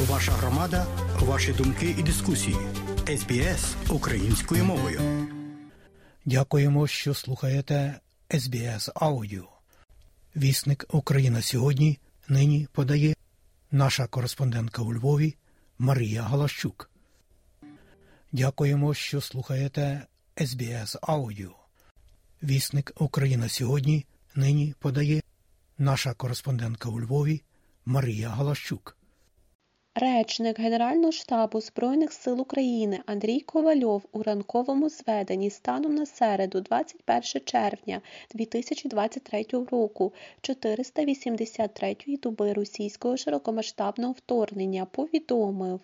Ваша громада, ваші думки і дискусії. СБС українською мовою. Дякуємо, що слухаєте СБС Аудіо. Вісник Україна сьогодні нині подає наша кореспондентка у Львові Марія Галащук. Дякуємо, що слухаєте СБС Аудіо. Вісник Україна сьогодні нині подає наша кореспондентка у Львові Марія Галащук. Речник Генерального штабу Збройних сил України Андрій Ковальов у ранковому зведенні станом на середу 21 червня 2023 року 483-ї доби російського широкомасштабного вторгнення повідомив.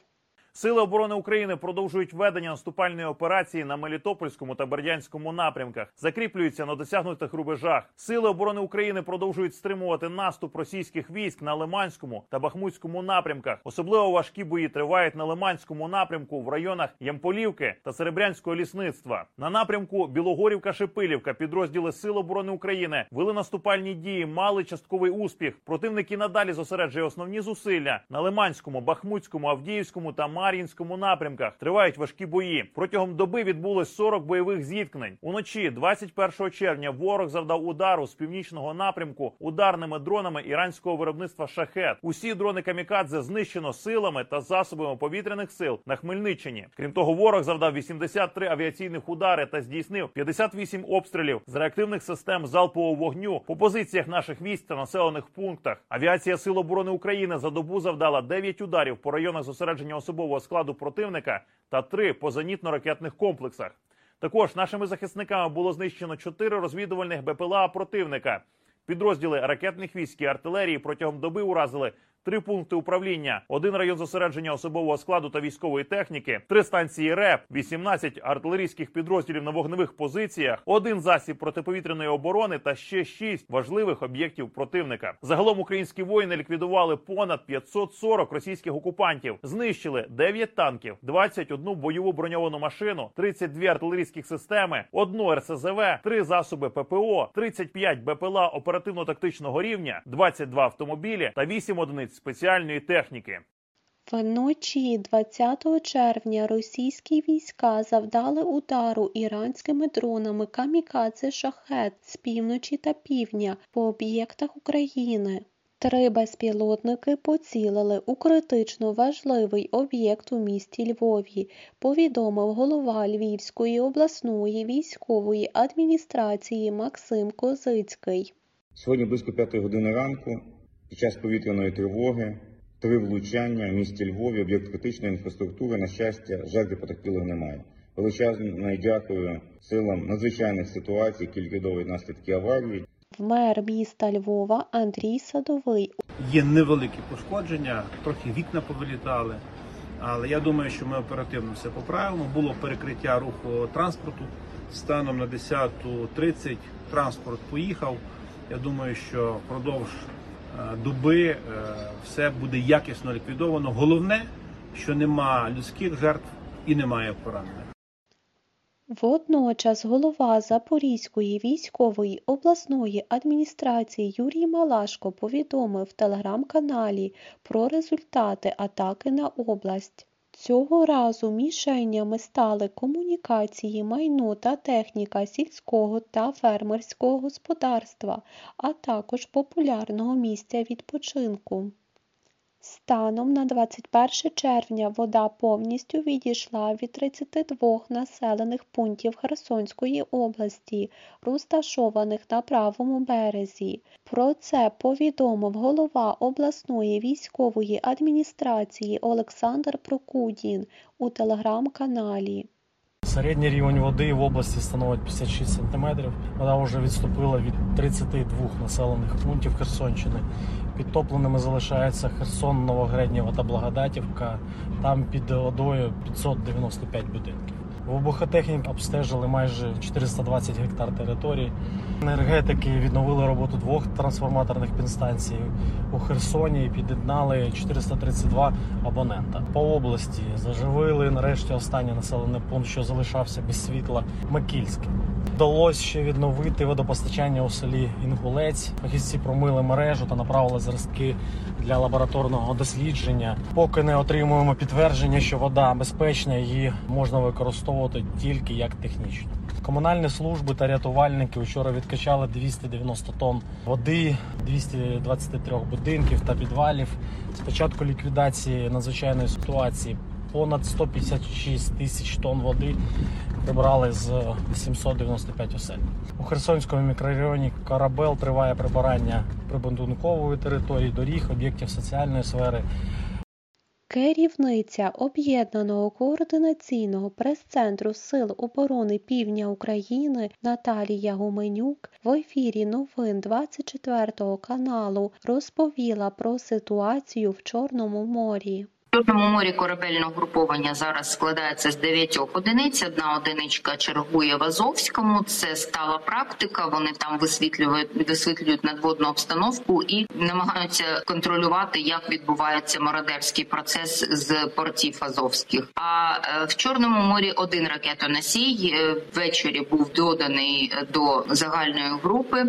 Сили оборони України продовжують ведення наступальної операції на Мелітопольському та Бердянському напрямках, закріплюються на досягнутих рубежах. Сили оборони України продовжують стримувати наступ російських військ на Лиманському та Бахмутському напрямках. Особливо важкі бої тривають на Лиманському напрямку в районах Ямполівки та Серебрянського лісництва. На напрямку Білогорівка-Шипилівка підрозділи Сил оборони України вели наступальні дії, мали частковий успіх. Противники надалі зосереджує основні зусилля на Лиманському, Бахмутському, Авдіївському та Мар'їнському напрямках тривають важкі бої. Протягом доби відбулось 40 бойових зіткнень. Уночі, 21 червня, ворог завдав удару з північного напрямку ударними дронами іранського виробництва шахет. Усі дрони камікадзе знищено силами та засобами повітряних сил на Хмельниччині. Крім того, ворог завдав 83 авіаційних удари та здійснив 58 обстрілів з реактивних систем залпового вогню по позиціях наших військ та населених пунктах. Авіація Сил оборони України за добу завдала 9 ударів по районах зосередження особового складу противника та три по зенітно-ракетних комплексах. Також нашими захисниками було знищено чотири розвідувальних БПЛА противника. Підрозділи ракетних військ і артилерії протягом доби уразили три пункти управління, один район зосередження особового складу та військової техніки, три станції РЕП, 18 артилерійських підрозділів на вогневих позиціях, один засіб протиповітряної оборони та ще шість важливих об'єктів противника. Загалом українські воїни ліквідували понад 540 російських окупантів, знищили 9 танків, 21 бойову броньовану машину, 32 артилерійських системи, одну РСЗВ, 3 засоби ППО, 35 БПЛА оперативно-тактичного рівня, 22 автомобілі та 8 одиниць спеціальної техніки. Вночі 20 червня російські війська завдали удару іранськими дронами камікадзе шахет з півночі та півдня по об'єктах України. Три безпілотники поцілили у критично важливий об'єкт у місті Львові, повідомив голова Львівської обласної військової адміністрації Максим Козицький. Сьогодні близько п'ятої години ранку, під час повітряної тривоги, три влучання в місті Львові, об'єкт критичної інфраструктури. На щастя, жертв потерпілих немає. Величезне дякую силам надзвичайних ситуацій, які ліквідовують наслідки аварії. Мер міста Львова Андрій Садовий Є невеликі пошкодження, трохи вікна повилітали. Але я думаю, що ми оперативно все поправимо. Було перекриття руху транспорту. Станом на 10.30 транспорт поїхав. Я думаю, що впродовж доби е, все буде якісно ліквідовано. Головне, що нема людських жертв і немає поранених. Водночас голова Запорізької військової обласної адміністрації Юрій Малашко повідомив в телеграм-каналі про результати атаки на область. Цього разу мішенями стали комунікації, майно та техніка сільського та фермерського господарства, а також популярного місця відпочинку. Станом на 21 червня вода повністю відійшла від 32 населених пунктів Херсонської області, розташованих на правому березі. Про це повідомив голова обласної військової адміністрації Олександр Прокудін у телеграм-каналі. Середній рівень води в області становить 56 см. Вона вже відступила від 32 населених пунктів Херсонщини. Підтопленими залишаються Херсон, Новогреднєва та Благодатівка. Там під водою 595 будинків. Вибухотехніки обстежили майже 420 гектар території. Енергетики відновили роботу двох трансформаторних підстанцій у Херсоні під'єднали 432 абонента. По області заживили нарешті останній населений пункт, що залишався без світла Микільське. Вдалося ще відновити водопостачання у селі Інгулець. Фахівці промили мережу та направили зразки для лабораторного дослідження. Поки не отримуємо підтвердження, що вода безпечна, її можна використовувати тільки як технічну. Комунальні служби та рятувальники вчора відкачали 290 тонн води, 223 будинків та підвалів. З початку ліквідації надзвичайної ситуації понад 156 тисяч тонн води прибрали з 795 осель. У Херсонському мікрорайоні Корабел триває прибирання прибудинкової території, доріг, об'єктів соціальної сфери. Керівниця Об'єднаного координаційного прес-центру Сил оборони Півдня України Наталія Гуменюк в ефірі новин 24 каналу розповіла про ситуацію в Чорному морі. Чорному морі корабельне угруповання зараз складається з дев'ятьох одиниць. Одна одиничка чергує в Азовському. Це стала практика. Вони там висвітлюють висвітлюють надводну обстановку і намагаються контролювати, як відбувається мародерський процес з портів Азовських. А е, в Чорному морі один ракетоносій е, ввечері був доданий до загальної групи.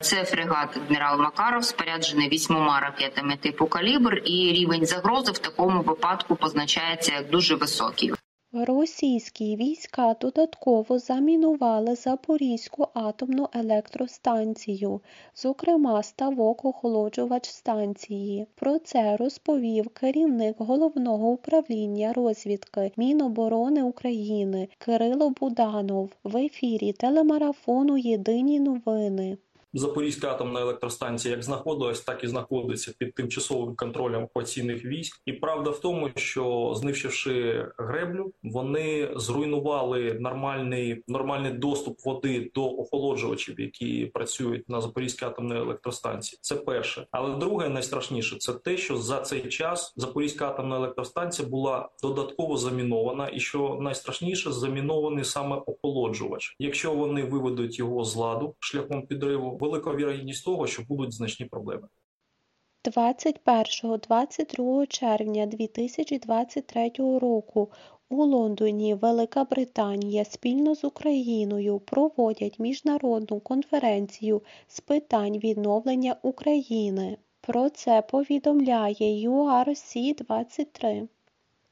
Це фрегат адмірал Макаров, споряджений вісьмома ракетами типу калібр, і рівень загрози в такому випадку позначається як дуже високий. Російські війська додатково замінували Запорізьку атомну електростанцію, зокрема ставок охолоджувач станції. Про це розповів керівник головного управління розвідки Міноборони України Кирило Буданов в ефірі телемарафону Єдині новини. Запорізька атомна електростанція як знаходилась, так і знаходиться під тимчасовим контролем окупаційних військ. І правда в тому, що знищивши греблю, вони зруйнували нормальний нормальний доступ води до охолоджувачів, які працюють на Запорізькій атомній електростанції. Це перше, але друге найстрашніше це те, що за цей час Запорізька атомна електростанція була додатково замінована, і що найстрашніше замінований саме охолоджувач. Якщо вони виведуть його з ладу шляхом підриву велика вірогідність того, що будуть значні проблеми. 21-22 червня 2023 року у Лондоні Велика Британія спільно з Україною проводять міжнародну конференцію з питань відновлення України. Про це повідомляє URC-23.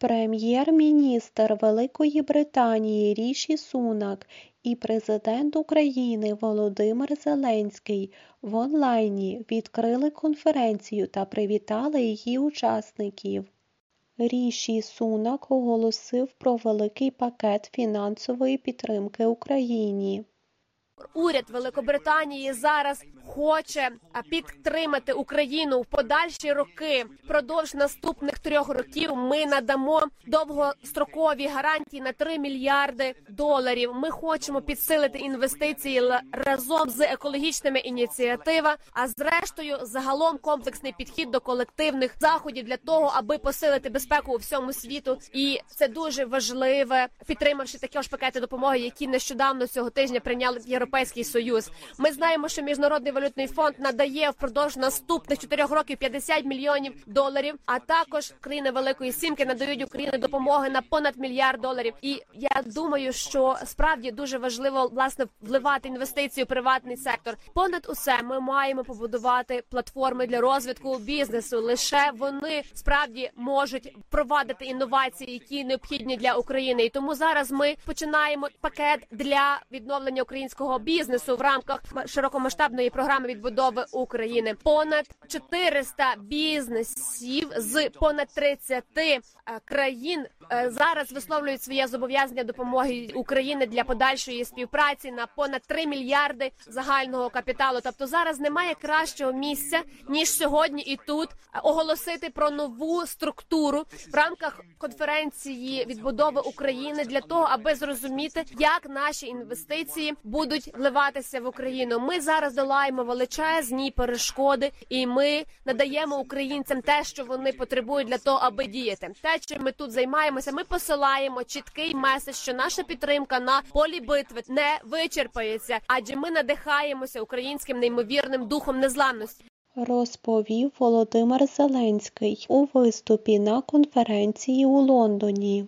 Прем'єр-міністр Великої Британії Ріші Сунак і президент України Володимир Зеленський в онлайні відкрили конференцію та привітали її учасників. Ріші Сунак оголосив про великий пакет фінансової підтримки Україні. Уряд Великобританії зараз хоче підтримати Україну в подальші роки. Впродовж наступних трьох років ми надамо довгострокові гарантії на 3 мільярди доларів. Ми хочемо підсилити інвестиції разом з екологічними ініціативами, а зрештою загалом комплексний підхід до колективних заходів для того, аби посилити безпеку у всьому світу. І це дуже важливе, підтримавши такі ж пакети допомоги, які нещодавно цього тижня прийняли європейський союз. Ми знаємо, що міжнародний валютний фонд надає впродовж наступних чотирьох років 50 мільйонів доларів. А також країни Великої Сімки надають Україні допомоги на понад мільярд доларів. І я думаю, що справді дуже важливо власне вливати інвестиції у приватний сектор. Понад усе ми маємо побудувати платформи для розвитку бізнесу. Лише вони справді можуть впровадити інновації, які необхідні для України. І тому зараз ми починаємо пакет для відновлення українського бізнесу в рамках широкомасштабної програми відбудови України. Понад 400 бізнесів з понад 30 країн зараз висловлюють своє зобов'язання допомоги України для подальшої співпраці на понад 3 мільярди загального капіталу. Тобто зараз немає кращого місця ніж сьогодні і тут оголосити про нову структуру в рамках конференції відбудови України для того, аби зрозуміти, як наші інвестиції будуть вливатися в Україну. Ми зараз долаємо величезні перешкоди, і ми надаємо українцям те, що вони потребують для того, аби діяти. Те, чим ми тут займаємося, ми посилаємо чіткий меседж, що наша підтримка на полі битви не вичерпається, адже ми надихаємося українським неймовірним духом незламності. Розповів Володимир Зеленський у виступі на конференції у Лондоні.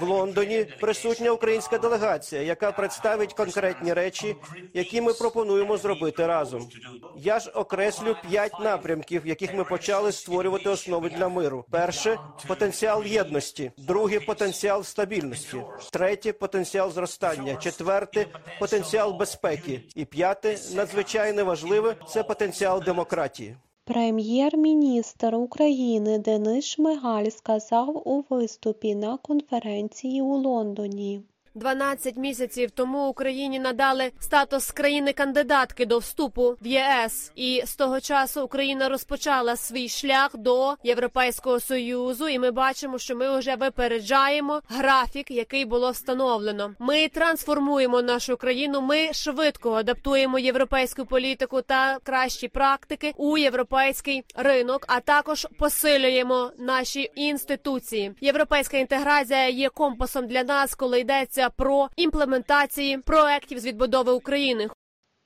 В Лондоні присутня українська делегація, яка представить конкретні речі, які ми пропонуємо зробити разом. Я ж окреслю п'ять напрямків, яких ми почали створювати основи для миру. Перше потенціал єдності, друге потенціал стабільності, третє потенціал зростання, четверте потенціал безпеки, і п'яте надзвичайно важливе це потенціал демократії. Прем'єр-міністр України Денис Шмигаль сказав у виступі на конференції у Лондоні. 12 місяців тому Україні надали статус країни-кандидатки до вступу в ЄС, і з того часу Україна розпочала свій шлях до Європейського союзу. І ми бачимо, що ми вже випереджаємо графік, який було встановлено. Ми трансформуємо нашу країну. Ми швидко адаптуємо європейську політику та кращі практики у європейський ринок, а також посилюємо наші інституції. Європейська інтеграція є компасом для нас, коли йдеться про імплементації проектів з відбудови України.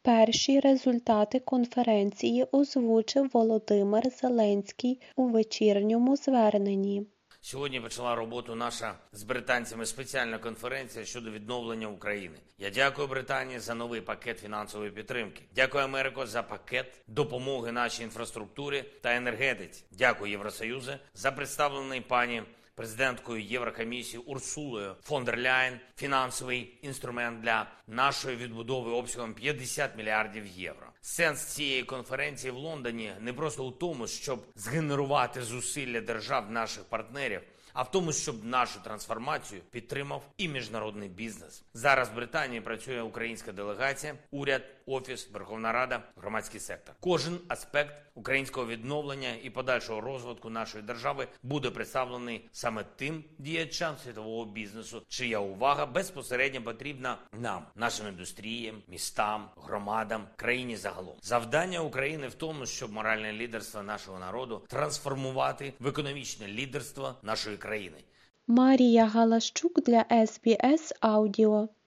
Перші результати конференції озвучив Володимир Зеленський у вечірньому зверненні. Сьогодні почала роботу наша з британцями спеціальна конференція щодо відновлення України. Я дякую Британії за новий пакет фінансової підтримки. Дякую Америко за пакет допомоги нашій інфраструктурі та енергетиці. Дякую Євросоюзу за представлений пані президенткою Єврокомісії Урсулою фон дер Ляйн фінансовий інструмент для нашої відбудови обсягом 50 мільярдів євро. Сенс цієї конференції в Лондоні не просто у тому, щоб згенерувати зусилля держав наших партнерів. А в тому, щоб нашу трансформацію підтримав і міжнародний бізнес. Зараз в Британії працює українська делегація, уряд, офіс, Верховна Рада, громадський сектор. Кожен аспект українського відновлення і подальшого розвитку нашої держави буде представлений саме тим діячам світового бізнесу, чия увага безпосередньо потрібна нам, нашим індустріям, містам, громадам, країні загалом. Завдання України в тому, щоб моральне лідерство нашого народу трансформувати в економічне лідерство нашої. Марія Галащук для SBS Аудіо.